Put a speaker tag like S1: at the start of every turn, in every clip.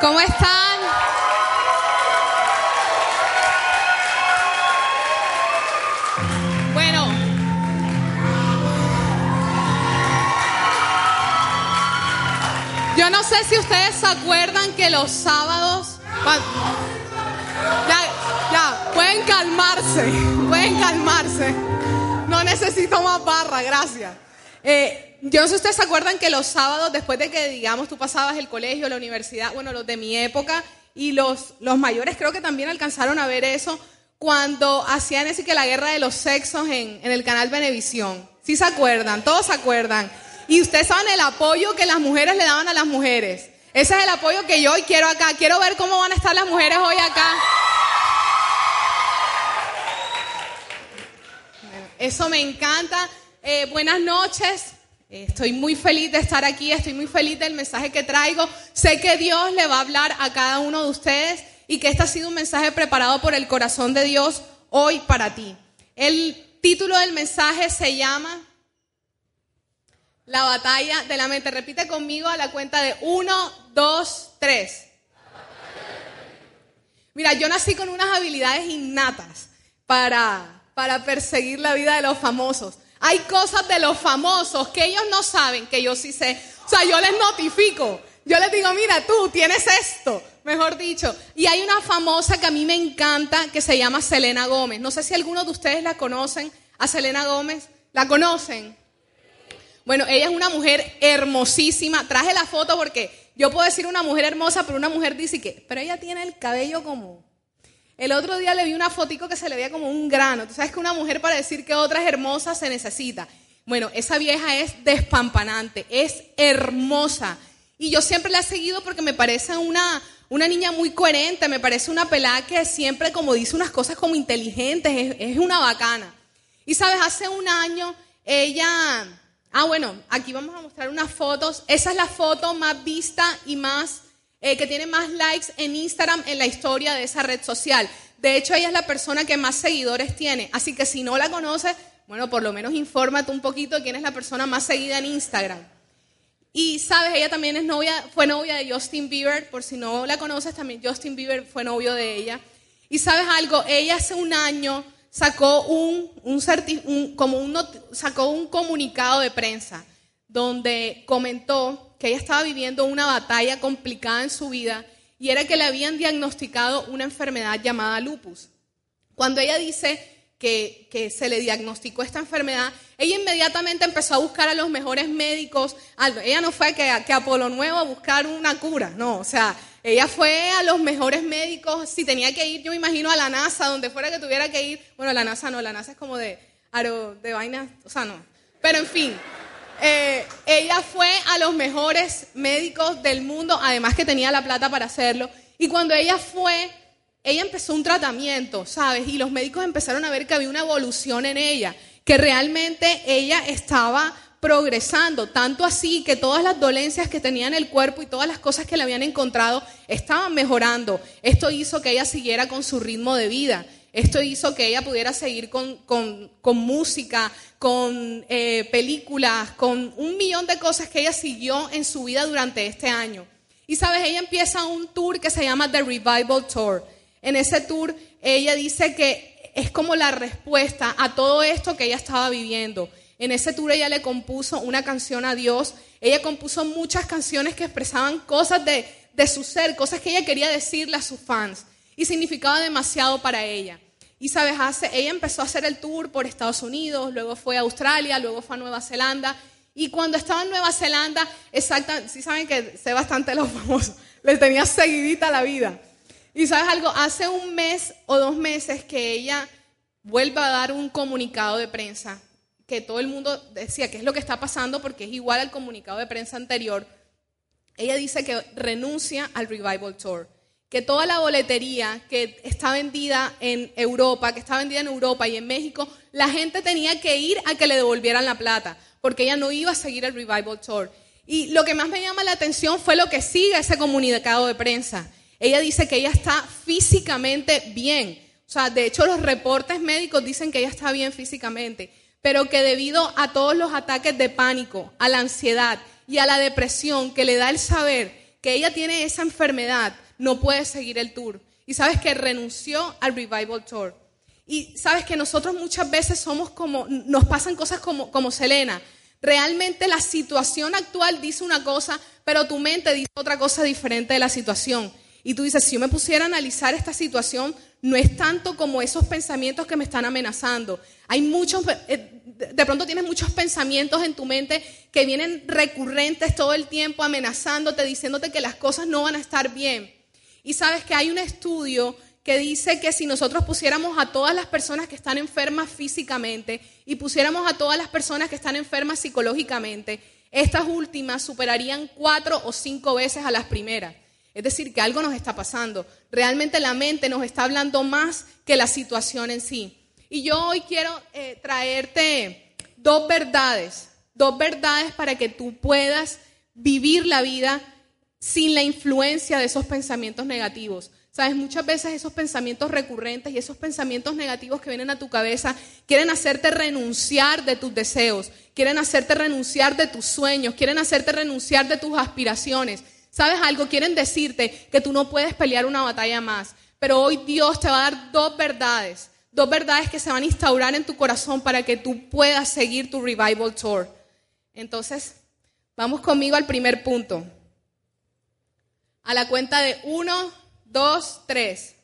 S1: ¿cómo están? Bueno. Yo no sé si ustedes se acuerdan que los sábados... Ya, ya, pueden calmarse, pueden calmarse. No necesito más barra, gracias. Eh, yo no sé si ustedes se acuerdan que los sábados, después de que, digamos, tú pasabas el colegio, la universidad, bueno, los de mi época y los, los mayores creo que también alcanzaron a ver eso, cuando hacían así que la guerra de los sexos en, en el canal Venevisión. ¿Sí se acuerdan? Todos se acuerdan. Y ustedes saben el apoyo que las mujeres le daban a las mujeres. Ese es el apoyo que yo hoy quiero acá. Quiero ver cómo van a estar las mujeres hoy acá. Eso me encanta. Eh, buenas noches. Estoy muy feliz de estar aquí. Estoy muy feliz del mensaje que traigo. Sé que Dios le va a hablar a cada uno de ustedes y que este ha sido un mensaje preparado por el corazón de Dios hoy para ti. El título del mensaje se llama La batalla de la mente. Repite conmigo a la cuenta de uno, dos, tres. Mira, yo nací con unas habilidades innatas para, para perseguir la vida de los famosos. Hay cosas de los famosos que ellos no saben, que yo sí sé. O sea, yo les notifico. Yo les digo, mira, tú tienes esto, mejor dicho. Y hay una famosa que a mí me encanta que se llama Selena Gómez. No sé si algunos de ustedes la conocen, a Selena Gómez. ¿La conocen? Bueno, ella es una mujer hermosísima. Traje la foto porque yo puedo decir una mujer hermosa, pero una mujer dice que, pero ella tiene el cabello como... El otro día le vi una fotico que se le veía como un grano. Tú sabes que una mujer para decir que otra es hermosa se necesita. Bueno, esa vieja es despampanante, es hermosa. Y yo siempre la he seguido porque me parece una, una niña muy coherente, me parece una pelada que siempre como dice unas cosas como inteligentes, es, es una bacana. Y sabes, hace un año ella, ah bueno, aquí vamos a mostrar unas fotos, esa es la foto más vista y más, eh, que tiene más likes en Instagram en la historia de esa red social. De hecho, ella es la persona que más seguidores tiene, así que si no la conoces, bueno, por lo menos infórmate un poquito de quién es la persona más seguida en Instagram. Y sabes, ella también es novia, fue novia de Justin Bieber, por si no la conoces, también Justin Bieber fue novio de ella. Y sabes algo, ella hace un año sacó un, como un sacó un comunicado de prensa donde comentó que ella estaba viviendo una batalla complicada en su vida y era que le habían diagnosticado una enfermedad llamada lupus. Cuando ella dice que, que, se le diagnosticó esta enfermedad, ella inmediatamente empezó a buscar a los mejores médicos. Ella no fue que, que a Polo Nuevo a buscar una cura, no, o sea, ella fue a los mejores médicos. Si tenía que ir, yo me imagino a la NASA, donde fuera que tuviera que ir. Bueno, la NASA no, la NASA es como de, de vainas, o sea, no. Pero en fin, eh, ella fue a los mejores médicos del mundo, además que tenía la plata para hacerlo. Y cuando ella fue, ella empezó un tratamiento, ¿sabes? Y los médicos empezaron a ver que había una evolución en ella, que realmente ella estaba progresando, tanto así que todas las dolencias que tenía en el cuerpo y todas las cosas que le habían encontrado estaban mejorando. Esto hizo que ella siguiera con su ritmo de vida. Esto hizo que ella pudiera seguir con, con, con música, con eh, películas, con un millón de cosas que ella siguió en su vida durante este año. Y sabes, ella empieza un tour que se llama The Revival Tour. En ese tour ella dice que es como la respuesta a todo esto que ella estaba viviendo. En ese tour ella le compuso una canción a Dios. Ella compuso muchas canciones que expresaban cosas de, de su ser, cosas que ella quería decirle a sus fans. Y significaba demasiado para ella. Y sabes, hace, ella empezó a hacer el tour por Estados Unidos, luego fue a Australia, luego fue a Nueva Zelanda. Y cuando estaba en Nueva Zelanda, exactamente, sí saben que sé bastante los famosos, les tenía seguidita la vida. Y sabes algo, hace un mes o dos meses que ella vuelve a dar un comunicado de prensa que todo el mundo decía qué es lo que está pasando porque es igual al comunicado de prensa anterior. ella dice que renuncia al Revival Tour, que toda la boletería que está vendida en Europa, que está vendida en Europa y en México, la gente tenía que ir a que le devolvieran la plata, porque ella no iba a seguir el Revival Tour. Y lo que más me llama la atención fue lo que sigue ese comunicado de prensa. Ella dice que ella está físicamente bien. O sea, de hecho los reportes médicos dicen que ella está bien físicamente, pero que debido a todos los ataques de pánico, a la ansiedad y a la depresión que le da el saber que ella tiene esa enfermedad, no puede seguir el tour. Y sabes que renunció al Revival Tour. Y sabes que nosotros muchas veces somos como, nos pasan cosas como, como Selena. Realmente la situación actual dice una cosa, pero tu mente dice otra cosa diferente de la situación. Y tú dices, si yo me pusiera a analizar esta situación, no es tanto como esos pensamientos que me están amenazando. Hay muchos, eh, de pronto tienes muchos pensamientos en tu mente que vienen recurrentes todo el tiempo amenazándote, diciéndote que las cosas no van a estar bien. Y sabes que hay un estudio que dice que si nosotros pusiéramos a todas las personas que están enfermas físicamente y pusiéramos a todas las personas que están enfermas psicológicamente, estas últimas superarían cuatro o cinco veces a las primeras. Es decir, que algo nos está pasando. Realmente la mente nos está hablando más que la situación en sí. Y yo hoy quiero eh, traerte dos verdades, dos verdades para que tú puedas vivir la vida sin la influencia de esos pensamientos negativos. Sabes, muchas veces esos pensamientos recurrentes y esos pensamientos negativos que vienen a tu cabeza quieren hacerte renunciar de tus deseos, quieren hacerte renunciar de tus sueños, quieren hacerte renunciar de tus aspiraciones. ¿Sabes algo? Quieren decirte que tú no puedes pelear una batalla más. Pero hoy Dios te va a dar dos verdades. Dos verdades que se van a instaurar en tu corazón para que tú puedas seguir tu revival tour. Entonces, vamos conmigo al primer punto. A la cuenta de uno, dos, tres.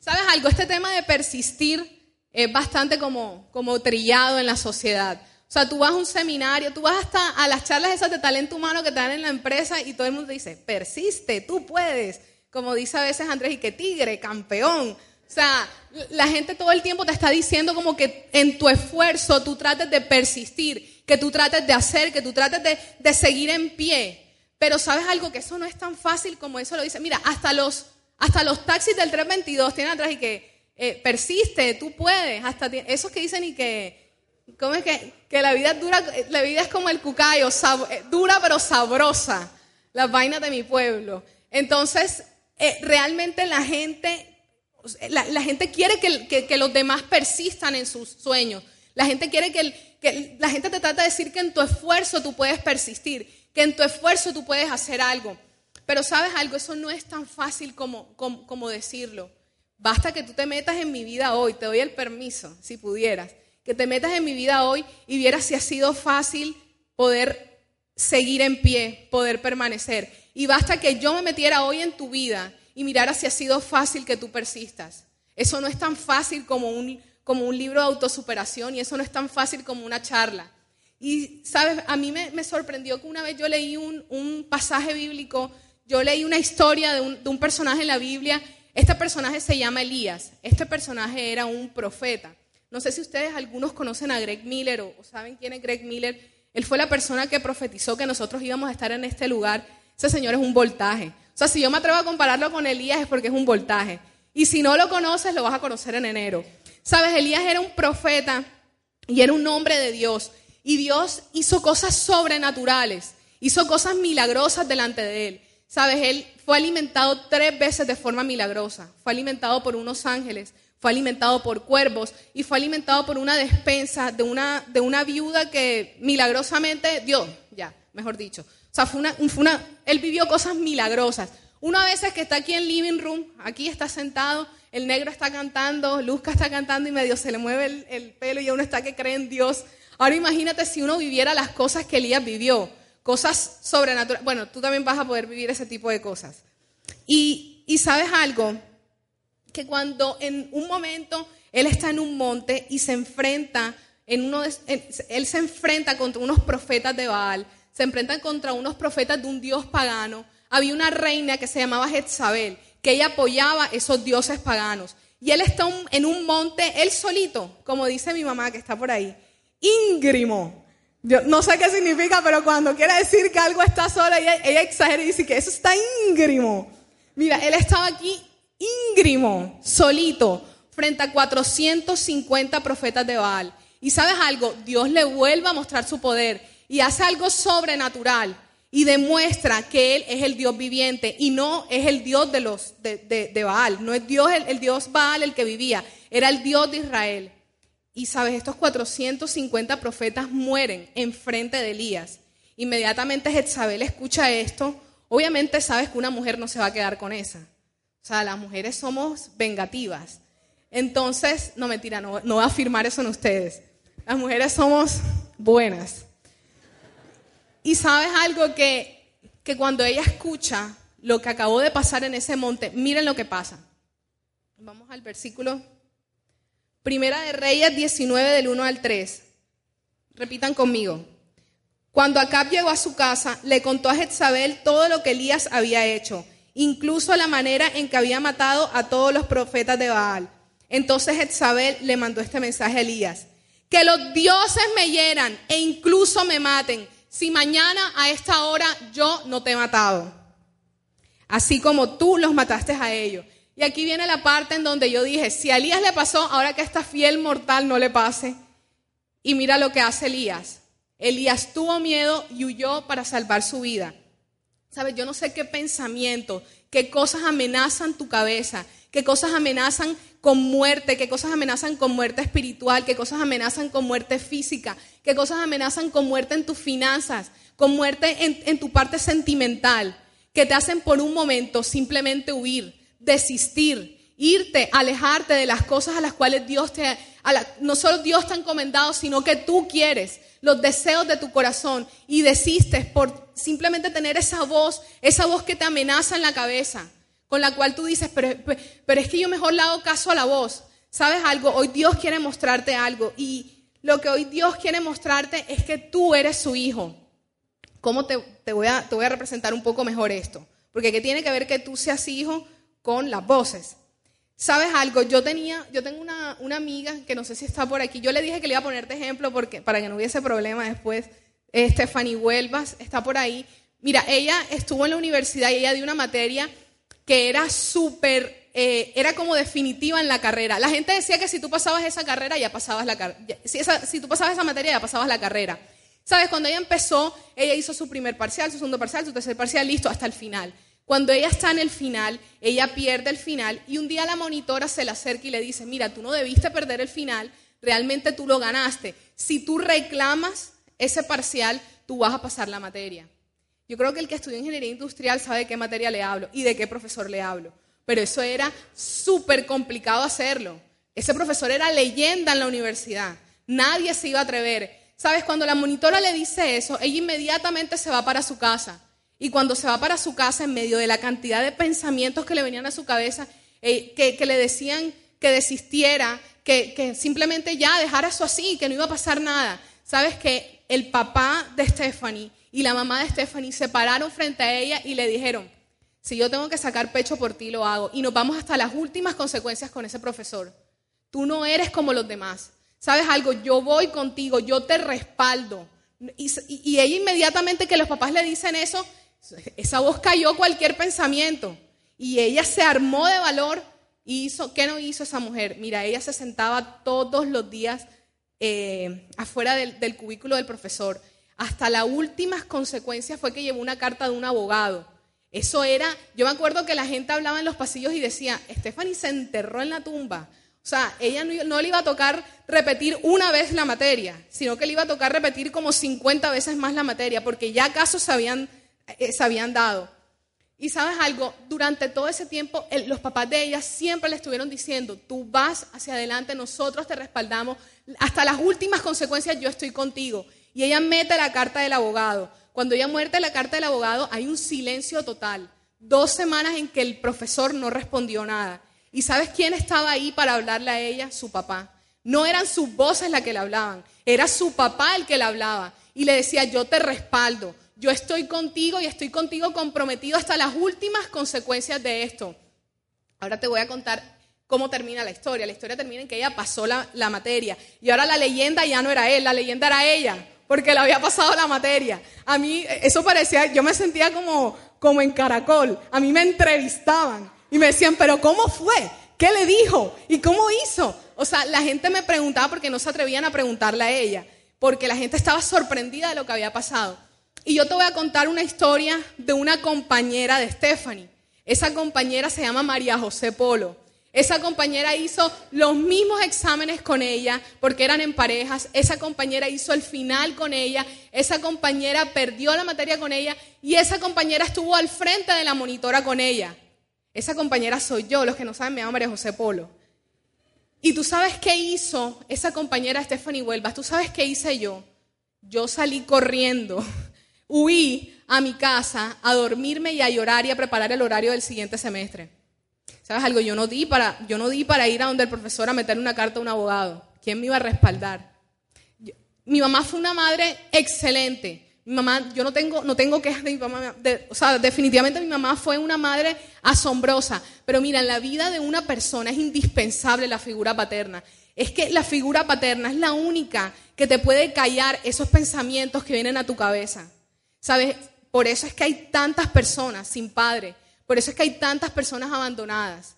S1: ¿Sabes algo? Este tema de persistir es bastante como, como trillado en la sociedad. O sea, tú vas a un seminario, tú vas hasta a las charlas esas de talento humano que te dan en la empresa y todo el mundo dice, persiste, tú puedes. Como dice a veces Andrés, y que tigre, campeón. O sea, la gente todo el tiempo te está diciendo como que en tu esfuerzo tú trates de persistir, que tú trates de hacer, que tú trates de, seguir en pie. Pero sabes algo, que eso no es tan fácil como eso lo dice. Mira, hasta los, hasta los taxis del 322 tienen atrás y que eh, persiste, tú puedes. Hasta esos que dicen y que ¿Cómo es que, que la vida dura, la vida es como el cucayo, eh, dura pero sabrosa, las vainas de mi pueblo. Entonces, eh, realmente la gente, la, gente quiere que, que, los demás persistan en sus sueños. La gente quiere que, la gente te trata de decir que en tu esfuerzo tú puedes persistir, que en tu esfuerzo tú puedes hacer algo. Pero sabes algo, eso no es tan fácil como, como, decirlo. Basta que tú te metas en mi vida hoy, te doy el permiso, si pudieras que te metas en mi vida hoy y vieras si ha sido fácil poder seguir en pie, poder permanecer. Y basta que yo me metiera hoy en tu vida y mirara si ha sido fácil que tú persistas. Eso no es tan fácil como un, como un libro de autosuperación y eso no es tan fácil como una charla. Y, ¿sabes? A mí me, sorprendió que una vez yo leí un, pasaje bíblico, yo leí una historia de un, personaje en la Biblia. Este personaje se llama Elías. Este personaje era un profeta. No sé si ustedes algunos conocen a Greg Miller o, saben quién es Greg Miller. Él fue la persona que profetizó que nosotros íbamos a estar en este lugar. Ese señor es un voltaje. O sea, si yo me atrevo a compararlo con Elías es porque es un voltaje. Y si no lo conoces, lo vas a conocer en enero. Sabes, Elías era un profeta y era un hombre de Dios. Y Dios hizo cosas sobrenaturales, hizo cosas milagrosas delante de él. Sabes, él fue alimentado tres veces de forma milagrosa. Fue alimentado por unos ángeles, fue alimentado por cuervos y fue alimentado por una despensa de una, de una viuda que milagrosamente dio, ya, mejor dicho. O sea, fue una, fue una, él vivió cosas milagrosas. Una vez que está aquí en living room, aquí está sentado, el negro está cantando, Luzca está cantando y medio se le mueve el, el pelo y uno está que cree en Dios. Ahora imagínate si uno viviera las cosas que Elías vivió, cosas sobrenaturales. Bueno, tú también vas a poder vivir ese tipo de cosas. Y, y sabes algo, que cuando en un momento él está en un monte y se enfrenta, en uno él se enfrenta contra unos profetas de Baal, se enfrenta contra unos profetas de un dios pagano. Había una reina que se llamaba Jezabel, que ella apoyaba esos dioses paganos. Y él está en un monte, él solito, como dice mi mamá que está por ahí, íngrimo, Yo no sé qué significa, pero cuando quiere decir que algo está solo, ella, ella exagera y dice que eso está íngrimo. Mira, él estaba aquí íngrimo, solito, frente a 450 profetas de Baal. Y sabes algo, Dios le vuelve a mostrar su poder y hace algo sobrenatural y demuestra que Él es el Dios viviente y no es el Dios de, los, de, Baal. No es Dios el, Dios Baal el que vivía, era el Dios de Israel. Y sabes, estos 450 profetas mueren en frente de Elías. Inmediatamente Jezabel escucha esto. Obviamente sabes que una mujer no se va a quedar con esa. O sea, las mujeres somos vengativas. Entonces, no mentira, no, no voy a afirmar eso en ustedes. Las mujeres somos buenas. Y sabes algo que, que cuando ella escucha lo que acabó de pasar en ese monte, miren lo que pasa. Vamos al versículo Primera de Reyes 19 del 1 al 3. Repitan conmigo. Cuando Acab llegó a su casa, le contó a Jezabel todo lo que Elías había hecho, incluso la manera en que había matado a todos los profetas de Baal. Entonces Jezabel le mandó este mensaje a Elías. Que los dioses me hieran e incluso me maten, si mañana a esta hora yo no te he matado. Así como tú los mataste a ellos. Y aquí viene la parte en donde yo dije, si a Elías le pasó, ahora que esta fiel mortal no le pase. Y mira lo que hace Elías. Elías tuvo miedo y huyó para salvar su vida. Sabes, yo no sé qué pensamiento, qué cosas amenazan tu cabeza, qué cosas amenazan con muerte, qué cosas amenazan con muerte espiritual, qué cosas amenazan con muerte física, qué cosas amenazan con muerte en tus finanzas, con muerte en, tu parte sentimental, que te hacen por un momento simplemente huir desistir, irte, alejarte de las cosas a las cuales Dios te, no solo Dios te ha encomendado, sino que tú quieres, los deseos de tu corazón y desistes por simplemente tener esa voz, esa voz que te amenaza en la cabeza, con la cual tú dices, pero, pero es que yo mejor le hago caso a la voz. ¿Sabes algo? Hoy Dios quiere mostrarte algo y lo que hoy Dios quiere mostrarte es que tú eres su hijo. ¿Cómo te, voy, a, te voy a representar un poco mejor esto? Porque ¿qué tiene que ver que tú seas hijo con las voces. ¿Sabes algo? Yo tenía, yo tengo una, amiga que no sé si está por aquí. Yo le dije que le iba a poner de ejemplo porque, para que no hubiese problema después. Stephanie Huelvas está por ahí. Mira, ella estuvo en la universidad y ella dio una materia que era súper, eh, era como definitiva en la carrera. La gente decía que si tú pasabas esa carrera, ya pasabas la carrera. Si, si tú pasabas esa materia, ya pasabas la carrera. ¿Sabes? Cuando ella empezó, ella hizo su primer parcial, su segundo parcial, su tercer parcial, listo, hasta el final. Cuando ella está en el final, ella pierde el final y un día la monitora se le acerca y le dice, mira, tú no debiste perder el final, realmente tú lo ganaste. Si tú reclamas ese parcial, tú vas a pasar la materia. Yo creo que el que estudió ingeniería industrial sabe de qué materia le hablo y de qué profesor le hablo. Pero eso era súper complicado hacerlo. Ese profesor era leyenda en la universidad. Nadie se iba a atrever. ¿Sabes? Cuando la monitora le dice eso, ella inmediatamente se va para su casa y cuando se va para su casa, en medio de la cantidad de pensamientos que le venían a su cabeza, eh, que, le decían que desistiera, que, simplemente ya dejara eso así, que no iba a pasar nada. Sabes que el papá de Stephanie y la mamá de Stephanie se pararon frente a ella y le dijeron, si yo tengo que sacar pecho por ti, lo hago. Y nos vamos hasta las últimas consecuencias con ese profesor. Tú no eres como los demás. ¿Sabes algo? Yo voy contigo, yo te respaldo. Y, y ella inmediatamente que los papás le dicen eso, esa voz cayó cualquier pensamiento y ella se armó de valor y hizo, ¿qué no hizo esa mujer? Mira, ella se sentaba todos los días eh, afuera del, cubículo del profesor. Hasta las últimas consecuencias fue que llevó una carta de un abogado. Eso era, yo me acuerdo que la gente hablaba en los pasillos y decía, Stephanie se enterró en la tumba. O sea, ella no, le iba a tocar repetir una vez la materia, sino que le iba a tocar repetir como 50 veces más la materia, porque ya casos se habían eh, se habían dado. Y sabes algo, durante todo ese tiempo los papás de ella siempre le estuvieron diciendo, tú vas hacia adelante, nosotros te respaldamos, hasta las últimas consecuencias yo estoy contigo. Y ella mete la carta del abogado. Cuando ella muerte la carta del abogado hay un silencio total. Dos semanas en que el profesor no respondió nada. ¿Y sabes quién estaba ahí para hablarle a ella? Su papá. No eran sus voces las que le hablaban, era su papá el que le hablaba. Y le decía, yo te respaldo, yo estoy contigo y estoy contigo comprometido hasta las últimas consecuencias de esto. Ahora te voy a contar cómo termina la historia. La historia termina en que ella pasó la, materia y ahora la leyenda ya no era él, la leyenda era ella. porque le había pasado la materia. A mí eso parecía, yo me sentía como, como en caracol. A mí me entrevistaban y me decían, pero ¿cómo fue? ¿Qué le dijo? ¿Y cómo hizo? O sea, la gente me preguntaba porque no se atrevían a preguntarle a ella, porque la gente estaba sorprendida de lo que había pasado. Y yo te voy a contar una historia de una compañera de Stephanie. Esa compañera se llama María José Polo. Esa compañera hizo los mismos exámenes con ella porque eran en parejas. Esa compañera hizo el final con ella. Esa compañera perdió la materia con ella y esa compañera estuvo al frente de la monitora con ella. Esa compañera soy yo, los que no saben me llamo María José Polo. Y tú sabes qué hizo esa compañera Stephanie Huelvas, tú sabes qué hice yo. Yo salí corriendo, huí a mi casa a dormirme y a llorar y a preparar el horario del siguiente semestre. ¿Sabes algo? Yo no di para, yo no di para ir a donde el profesor a meterle una carta a un abogado. ¿Quién me iba a respaldar? mi mamá fue una madre excelente. Mi mamá, yo no tengo, no tengo quejas de mi mamá. o sea, definitivamente mi mamá fue una madre asombrosa. Pero mira, en la vida de una persona es indispensable la figura paterna. Es que la figura paterna es la única que te puede callar esos pensamientos que vienen a tu cabeza. ¿Sabes? Por eso es que hay tantas personas sin padre. Por eso es que hay tantas personas abandonadas.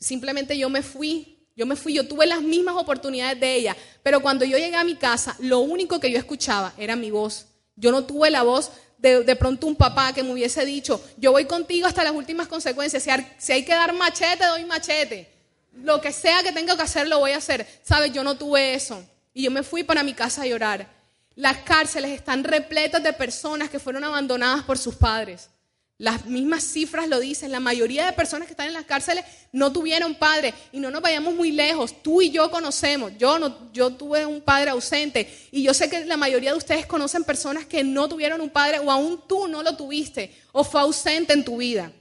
S1: Simplemente yo me fui, yo me fui, yo tuve las mismas oportunidades de ella. Pero cuando yo llegué a mi casa, lo único que yo escuchaba era mi voz. Yo no tuve la voz de, de, pronto un papá que me hubiese dicho, yo voy contigo hasta las últimas consecuencias, si si hay, que dar machete, doy machete. Lo que sea que tenga que hacer, lo voy a hacer. ¿Sabes? Yo no tuve eso. Y yo me fui para mi casa a llorar. Las cárceles están repletas de personas que fueron abandonadas por sus padres. Las mismas cifras lo dicen, la mayoría de personas que están en las cárceles no tuvieron padre. Y no nos vayamos muy lejos, tú y yo conocemos, yo, no, yo tuve un padre ausente. Y yo sé que la mayoría de ustedes conocen personas que no tuvieron un padre o aún tú no lo tuviste o fue ausente en tu vida.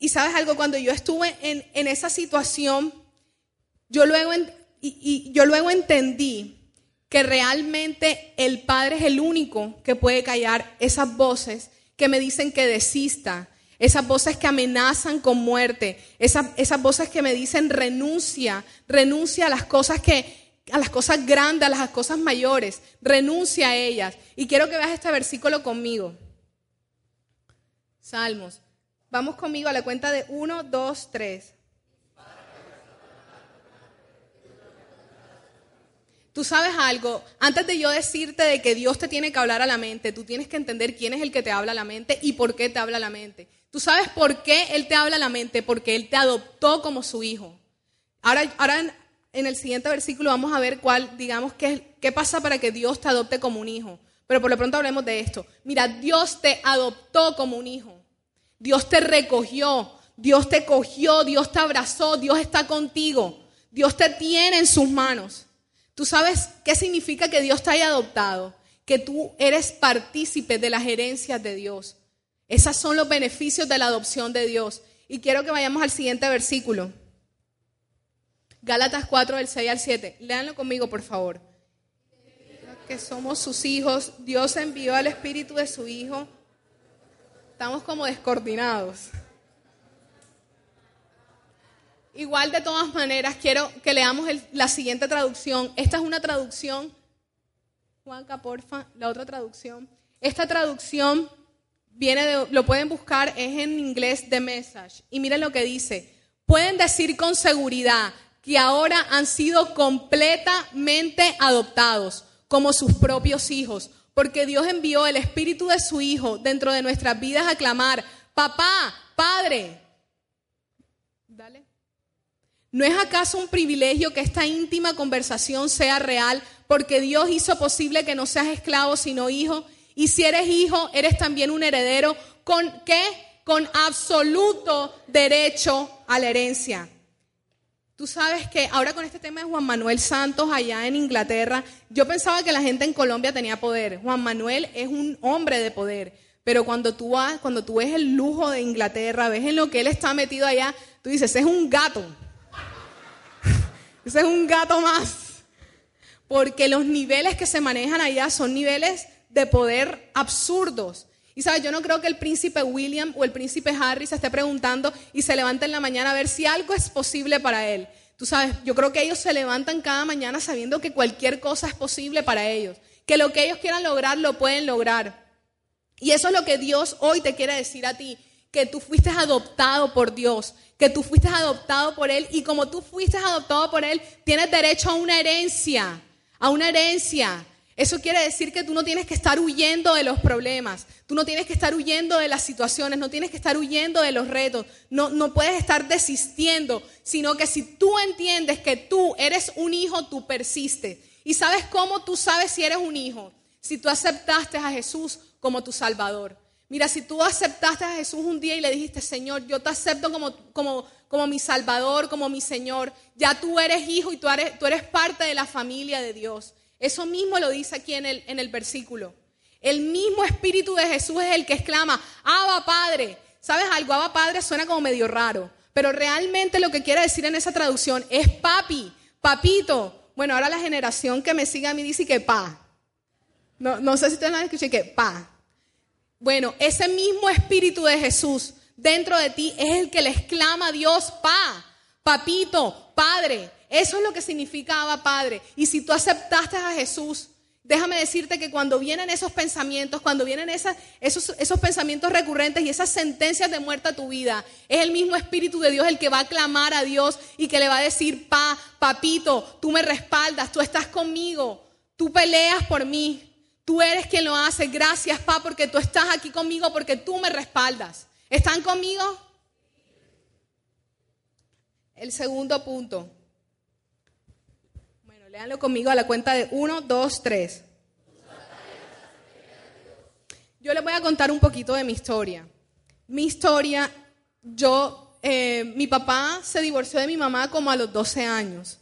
S1: Y sabes algo, cuando yo estuve en, esa situación, yo luego, y yo luego entendí que realmente el Padre es el único que puede callar esas voces que me dicen que desista, esas voces que amenazan con muerte, esas, esas voces que me dicen renuncia, renuncia a las cosas que, a las cosas grandes, a las cosas mayores, renuncia a ellas. Y quiero que veas este versículo conmigo. Salmos. Vamos conmigo a la cuenta de 1, 2, 3. Tú sabes algo, antes de yo decirte de que Dios te tiene que hablar a la mente, tú tienes que entender quién es el que te habla a la mente y por qué te habla a la mente. Tú sabes por qué Él te habla a la mente, porque Él te adoptó como su hijo. Ahora, ahora en, el siguiente versículo vamos a ver cuál, digamos, qué, qué pasa para que Dios te adopte como un hijo. Pero por lo pronto hablemos de esto. Mira, Dios te adoptó como un hijo. Dios te recogió, Dios te cogió, Dios te abrazó, Dios está contigo. Dios te tiene en sus manos. ¿Tú sabes qué significa que Dios te haya adoptado? Que tú eres partícipe de las herencias de Dios. Esos son los beneficios de la adopción de Dios. Y quiero que vayamos al siguiente versículo. Gálatas 4, del 6 al 7. Léanlo conmigo, por favor. Que somos sus hijos. Dios envió al Espíritu de su Hijo. Estamos como descoordinados. Igual de todas maneras, quiero que leamos la siguiente traducción. Esta es una traducción, Juanca, porfa, la otra traducción. Esta traducción viene de, lo pueden buscar, es en inglés The Message. Y miren lo que dice. Pueden decir con seguridad que ahora han sido completamente adoptados como sus propios hijos, porque Dios envió el espíritu de su Hijo dentro de nuestras vidas a clamar, papá, padre. Dale. ¿No es acaso un privilegio que esta íntima conversación sea real porque Dios hizo posible que no seas esclavo sino hijo? Y si eres hijo, eres también un heredero con qué? Con absoluto derecho a la herencia. Tú sabes que ahora con este tema de Juan Manuel Santos allá en Inglaterra, yo pensaba que la gente en Colombia tenía poder. Juan Manuel es un hombre de poder. Pero cuando tú vas, cuando tú ves el lujo de Inglaterra, ves en lo que él está metido allá, tú dices, es un gato. Ese es un gato más. Porque los niveles que se manejan allá son niveles de poder absurdos. Y sabes, yo no creo que el príncipe William o el príncipe Harry se esté preguntando y se levante en la mañana a ver si algo es posible para él. Tú sabes, yo creo que ellos se levantan cada mañana sabiendo que cualquier cosa es posible para ellos, que lo que ellos quieran lograr lo pueden lograr. Y eso es lo que Dios hoy te quiere decir a ti, que tú fuiste adoptado por Dios, que tú fuiste adoptado por Él y como tú fuiste adoptado por Él, tienes derecho a una herencia, a una herencia. Eso quiere decir que tú no tienes que estar huyendo de los problemas, tú no tienes que estar huyendo de las situaciones, no tienes que estar huyendo de los retos, no, no puedes estar desistiendo, sino que si tú entiendes que tú eres un hijo, tú persistes. ¿Y sabes cómo tú sabes si eres un hijo? Si tú aceptaste a Jesús como tu Salvador. Mira, si tú aceptaste a Jesús un día y le dijiste, Señor, yo te acepto como, como, como mi Salvador, como mi Señor, ya tú eres hijo y tú eres, tú eres parte de la familia de Dios. Eso mismo lo dice aquí en el, en el versículo. El mismo Espíritu de Jesús es el que exclama, Abba Padre. ¿Sabes algo? Abba Padre suena como medio raro, pero realmente lo que quiere decir en esa traducción es papi, papito. Bueno, ahora la generación que me sigue a mí dice que pa. No, no sé si ustedes lo han escuchado, que pa. Bueno, ese mismo Espíritu de Jesús dentro de ti es el que le exclama a Dios, pa, papito, padre. Eso es lo que significa Abba Padre. Y si tú aceptaste a Jesús, déjame decirte que cuando vienen esos pensamientos, cuando vienen esos, esos pensamientos recurrentes y esas sentencias de muerte a tu vida, es el mismo Espíritu de Dios el que va a clamar a Dios y que le va a decir, pa, papito, tú me respaldas, tú estás conmigo, tú peleas por mí, tú eres quien lo hace. Gracias, pa, porque tú estás aquí conmigo, porque tú me respaldas. ¿Están conmigo? El segundo punto. Léanlo conmigo a la cuenta de 1, 2, 3. Yo les voy a contar un poquito de mi historia. Mi historia, yo, eh, mi papá se divorció de mi mamá como a los 12 años.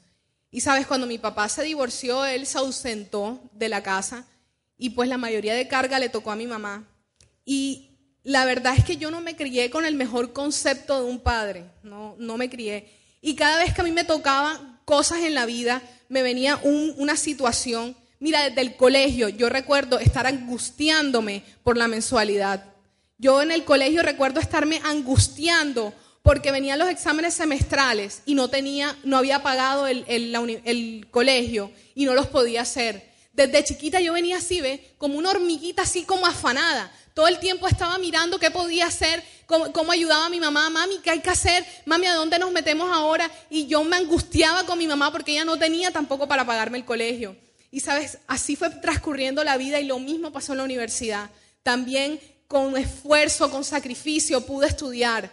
S1: Y sabes, cuando mi papá se divorció, él se ausentó de la casa y pues la mayoría de carga le tocó a mi mamá. Y la verdad es que yo no me crié con el mejor concepto de un padre, no, no me crié. Y cada vez que a mí me tocaban cosas en la vida, me venía una situación, mira, desde el colegio yo recuerdo estar angustiándome por la mensualidad. Yo en el colegio recuerdo estarme angustiando porque venían los exámenes semestrales y no tenía, no había pagado el, el, colegio y no los podía hacer. Desde chiquita yo venía así, ¿ve? Como una hormiguita así como afanada. Todo el tiempo estaba mirando qué podía hacer, cómo, ayudaba a mi mamá, mami, ¿qué hay que hacer? Mami, ¿a dónde nos metemos ahora? Y yo me angustiaba con mi mamá porque ella no tenía tampoco para pagarme el colegio. Y sabes, así fue transcurriendo la vida y lo mismo pasó en la universidad. También con esfuerzo, con sacrificio pude estudiar.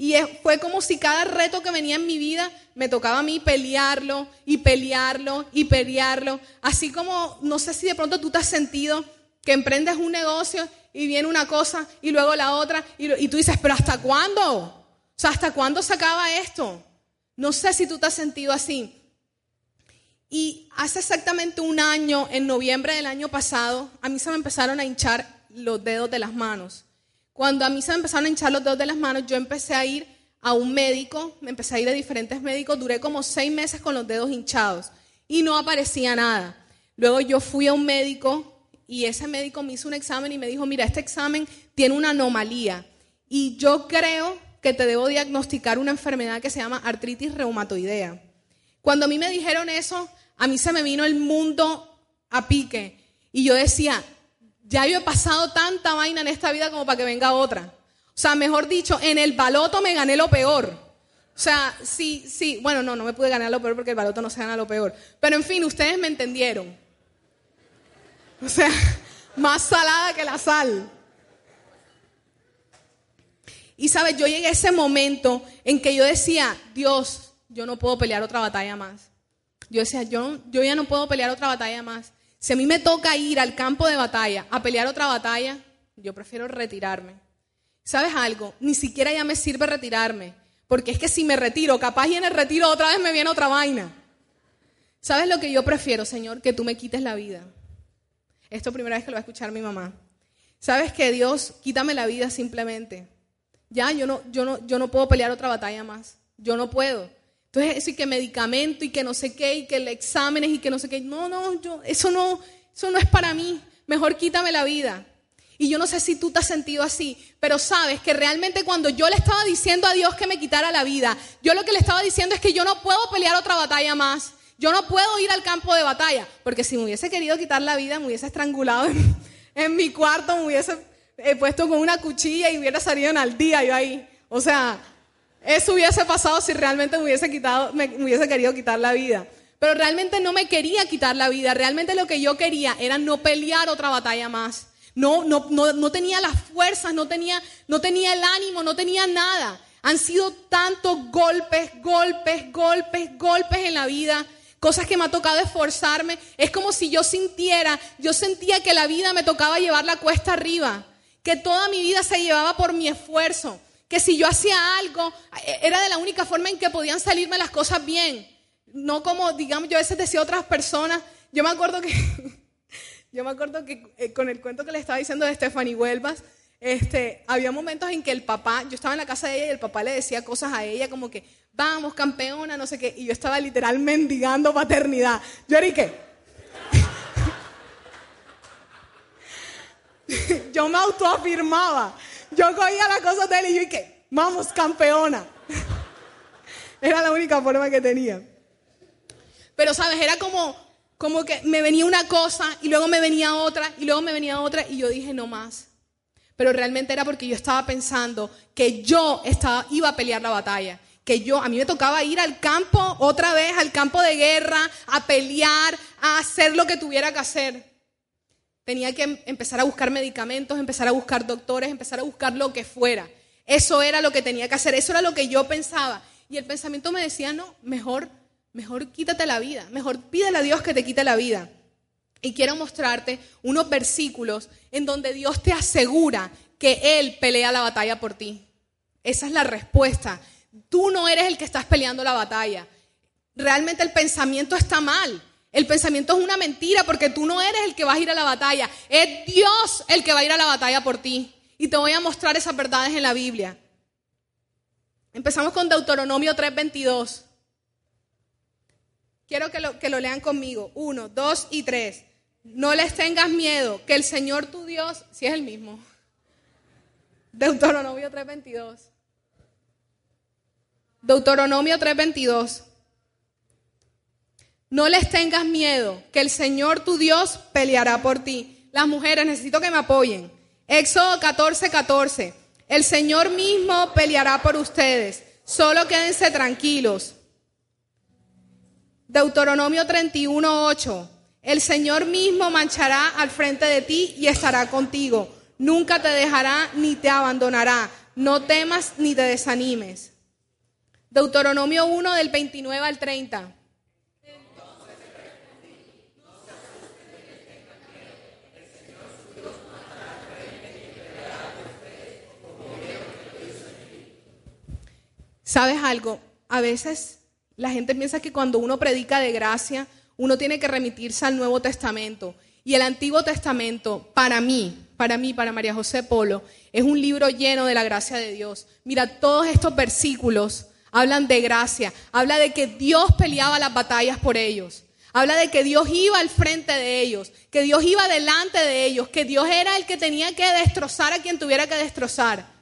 S1: Y fue como si cada reto que venía en mi vida me tocaba a mí pelearlo y pelearlo y pelearlo. Así como, no sé si de pronto tú te has sentido que emprendes un negocio y viene una cosa y luego la otra y, tú dices, pero ¿hasta cuándo? O sea, ¿hasta cuándo se acaba esto? No sé si tú te has sentido así. Y hace exactamente un año, en noviembre del año pasado, a mí se me empezaron a hinchar los dedos de las manos. Cuando a mí se me empezaron a hinchar los dedos de las manos, yo empecé a ir a un médico, me empecé a ir a diferentes médicos, duré como seis meses con los dedos hinchados y no aparecía nada. Luego yo fui a un médico y ese médico me hizo un examen y me dijo, mira, este examen tiene una anomalía y yo creo que te debo diagnosticar una enfermedad que se llama artritis reumatoidea. Cuando a mí me dijeron eso, a mí se me vino el mundo a pique y yo decía, ya yo he pasado tanta vaina en esta vida como para que venga otra. O sea, mejor dicho, en el baloto me gané lo peor. O sea, sí, sí, bueno, no, no me pude ganar lo peor porque el baloto no se gana lo peor. Pero en fin, ustedes me entendieron. O sea, más salada que la sal. Y sabes, yo llegué a ese momento en que yo decía, Dios, yo no puedo pelear otra batalla más. Yo decía, yo, yo ya no puedo pelear otra batalla más. Si a mí me toca ir al campo de batalla a pelear otra batalla, yo prefiero retirarme. ¿Sabes algo? Ni siquiera ya me sirve retirarme. Porque es que si me retiro, capaz y en el retiro otra vez me viene otra vaina. ¿Sabes lo que yo prefiero, Señor? Que tú me quites la vida. Esto primera vez que lo va a escuchar mi mamá. ¿Sabes que Dios, quítame la vida simplemente? Ya, yo no, yo no, yo no puedo pelear otra batalla más. Yo no puedo. Entonces, eso y que medicamento y que no sé qué y que el exámenes y que no sé qué. No, no, yo, eso no, eso no es para mí. Mejor quítame la vida. Y yo no sé si tú te has sentido así, pero sabes que realmente cuando yo le estaba diciendo a Dios que me quitara la vida, yo lo que le estaba diciendo es que yo no puedo pelear otra batalla más. Yo no puedo ir al campo de batalla, porque si me hubiese querido quitar la vida, me hubiese estrangulado en, mi cuarto, me hubiese eh, puesto con una cuchilla y hubiera salido en al día yo ahí. O sea, eso hubiese pasado si realmente me hubiese, quitado, me hubiese querido quitar la vida. Pero realmente no me quería quitar la vida, realmente lo que yo quería era no pelear otra batalla más. No, no, no, no tenía las fuerzas, no tenía, no tenía el ánimo, no tenía nada. Han sido tantos golpes, golpes, golpes, golpes en la vida cosas que me ha tocado esforzarme. Es como si yo sintiera, yo sentía que la vida me tocaba llevar la cuesta arriba, que toda mi vida se llevaba por mi esfuerzo, que si yo hacía algo, e, era de la única forma en que podían salirme las cosas bien. No como, digamos, yo a veces decía a otras personas, yo me acuerdo que, yo me acuerdo que eh, con el cuento que le estaba diciendo de Stephanie Huelvas, este, había momentos en que el papá, yo estaba en la casa de ella y el papá le decía cosas a ella como que, vamos, campeona, no sé qué. Y yo estaba literal mendigando paternidad. Yo era qué. yo me autoafirmaba. Yo cogía las cosas de él y yo dije, vamos, campeona. era la única forma que tenía. Pero, ¿sabes? Era como, como que me venía una cosa y luego me venía otra y luego me venía otra y yo dije, no más. Pero realmente era porque yo estaba pensando que yo estaba, iba a pelear la batalla que yo, a mí me tocaba ir al campo otra vez, al campo de guerra, a pelear, a hacer lo que tuviera que hacer. Tenía que em, empezar a buscar medicamentos, empezar a buscar doctores, empezar a buscar lo que fuera. Eso era lo que tenía que hacer, eso era lo que yo pensaba. Y el pensamiento me decía, no, mejor, mejor quítate la vida, mejor pídele a Dios que te quite la vida. Y quiero mostrarte unos versículos en donde Dios te asegura que Él pelea la batalla por ti. Esa es la respuesta. Tú no eres el que estás peleando la batalla. Realmente el pensamiento está mal. El pensamiento es una mentira porque tú no eres el que vas a ir a la batalla. Es Dios el que va a ir a la batalla por ti. Y te voy a mostrar esas verdades en la Biblia. Empezamos con Deuteronomio 3:22. Quiero que lo, que lo lean conmigo. Uno, dos y tres. No les tengas miedo, que el Señor tu Dios, si es el mismo. Deuteronomio 3:22. Deuteronomio 3:22. No les tengas miedo, que el Señor tu Dios peleará por ti. Las mujeres, necesito que me apoyen. Éxodo 14:14. 14. El Señor mismo peleará por ustedes. Solo quédense tranquilos. Deuteronomio 31:8. El Señor mismo manchará al frente de ti y estará contigo. Nunca te dejará ni te abandonará. No temas ni te desanimes. Deuteronomio 1 del 29 al 30. ¿Sabes algo? A veces la gente piensa que cuando uno predica de gracia, uno tiene que remitirse al Nuevo Testamento. Y el Antiguo Testamento, para mí, para mí, para María José Polo, es un libro lleno de la gracia de Dios. Mira, todos estos versículos hablan de gracia, habla de que Dios peleaba las batallas por ellos. Habla de que Dios iba al frente de ellos, que Dios iba delante de ellos, que Dios era el que tenía que destrozar a quien tuviera que destrozar.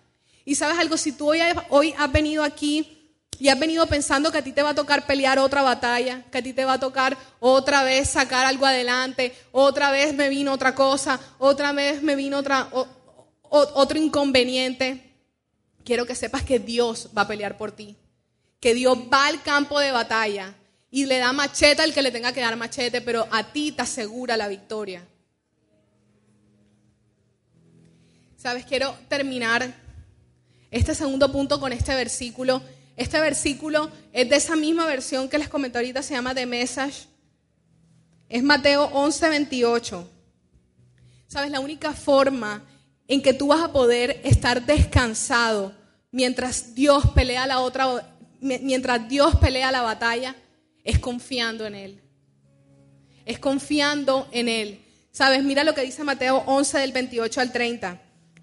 S1: Y sabes algo, si tú hoy, hoy has venido aquí y has venido pensando que a ti te va a tocar pelear otra batalla, que a ti te va a tocar otra vez sacar algo adelante, otra vez me vino otra cosa, otra vez me vino otra, otro inconveniente, quiero que sepas que Dios va a pelear por ti que Dios va al campo de batalla y le da machete al que le tenga que dar machete, pero a ti te asegura la victoria. Sabes, quiero terminar este segundo punto con este versículo. Este versículo es de esa misma versión que les comenté ahorita, se llama The Message. Es Mateo 11, 28. Sabes, la única forma en que tú vas a poder estar descansado mientras Dios pelea la otra mientras Dios pelea la batalla, es confiando en Él. Es confiando en Él. Sabes, mira lo que dice Mateo 11 del 28 al 30.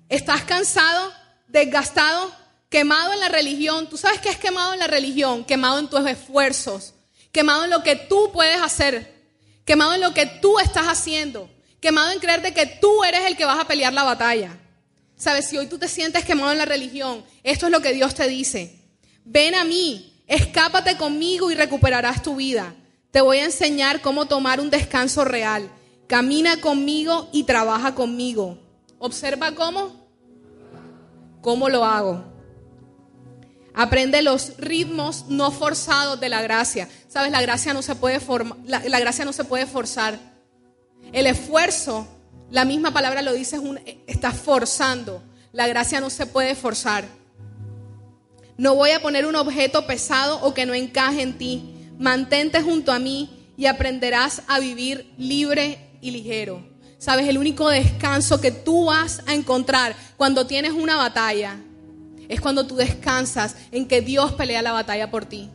S1: ¿Estás cansado, desgastado, quemado en la religión? ¿Tú sabes qué es quemado en la religión? Quemado en tus esfuerzos, quemado en lo que tú puedes hacer, quemado en lo que tú estás haciendo, quemado en creer de que tú eres el que vas a pelear la batalla. Sabes, si hoy tú te sientes quemado en la religión, esto es lo que Dios te dice. Ven a mí, escápate conmigo y recuperarás tu vida. Te voy a enseñar cómo tomar un descanso real. Camina conmigo y trabaja conmigo. Observa cómo. ¿Cómo lo hago? Aprende los ritmos no forzados de la gracia. Sabes, la gracia no se puede la, gracia no se puede forzar. El esfuerzo, la misma palabra lo dice, es está forzando. La gracia no se puede forzar. No voy a poner un objeto pesado o que no encaje en ti. Mantente junto a mí y aprenderás a vivir libre y ligero. Sabes, el único descanso que tú vas a encontrar cuando tienes una batalla es cuando tú descansas en que Dios pelea la batalla por ti.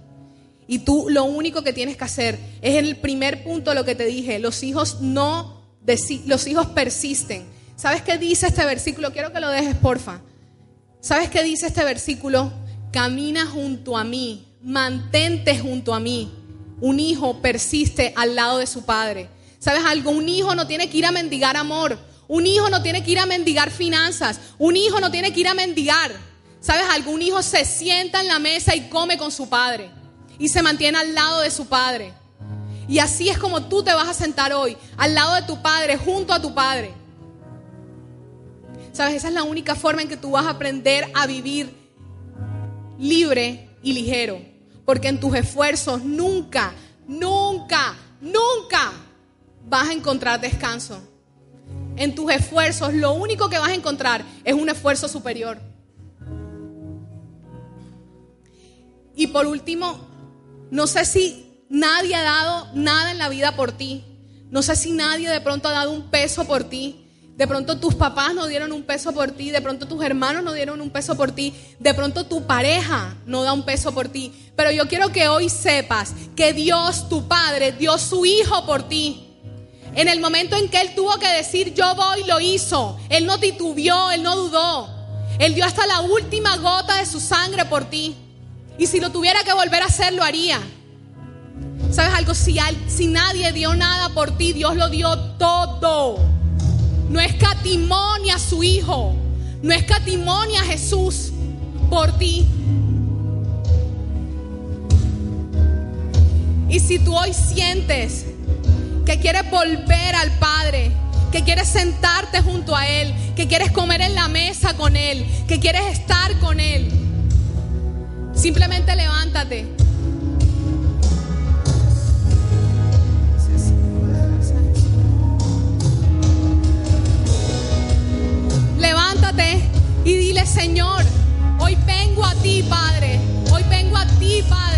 S1: Y tú lo único que tienes que hacer es en el primer punto lo que te dije, los hijos no los hijos persisten. ¿Sabes qué dice este versículo? Quiero que lo dejes, porfa. ¿Sabes qué dice este versículo? Camina junto a mí, mantente junto a mí. Un hijo persiste al lado de su padre. ¿Sabes algo? Un hijo no tiene que ir a mendigar amor. Un hijo no tiene que ir a mendigar finanzas. Un hijo no tiene que ir a mendigar. ¿Sabes? Algún hijo se sienta en la mesa y come con su padre y se mantiene al lado de su padre. Y así es como tú te vas a sentar hoy, al lado de tu padre, junto a tu padre. ¿Sabes? Esa es la única forma en que tú vas a aprender a vivir libre y ligero. Porque en tus esfuerzos nunca, nunca, nunca vas a encontrar descanso. En tus esfuerzos lo único que vas a encontrar es un esfuerzo superior. Y por último, no sé si nadie ha dado nada en la vida por ti. No sé si nadie de pronto ha dado un peso por ti. De pronto tus papás no dieron un peso por ti, de pronto tus hermanos no dieron un peso por ti, de pronto tu pareja no da un peso por ti. Pero yo quiero que hoy sepas que Dios, tu Padre, dio su Hijo por ti. En el momento en que Él tuvo que decir yo voy, lo hizo. Él no titubió, Él no dudó. Él dio hasta la última gota de su sangre por ti. Y si lo tuviera que volver a hacer, lo haría. ¿Sabes algo? Si, si nadie dio nada por ti, Dios lo dio todo. No es catimonia a su Hijo. No es catimonia a Jesús por ti. Y si tú hoy sientes que quieres volver al Padre, que quieres sentarte junto a Él, que quieres comer en la mesa con Él, que quieres estar con Él, Simplemente levántate. Levántate y dile, Señor, hoy vengo a ti, Padre. Hoy vengo a ti, Padre.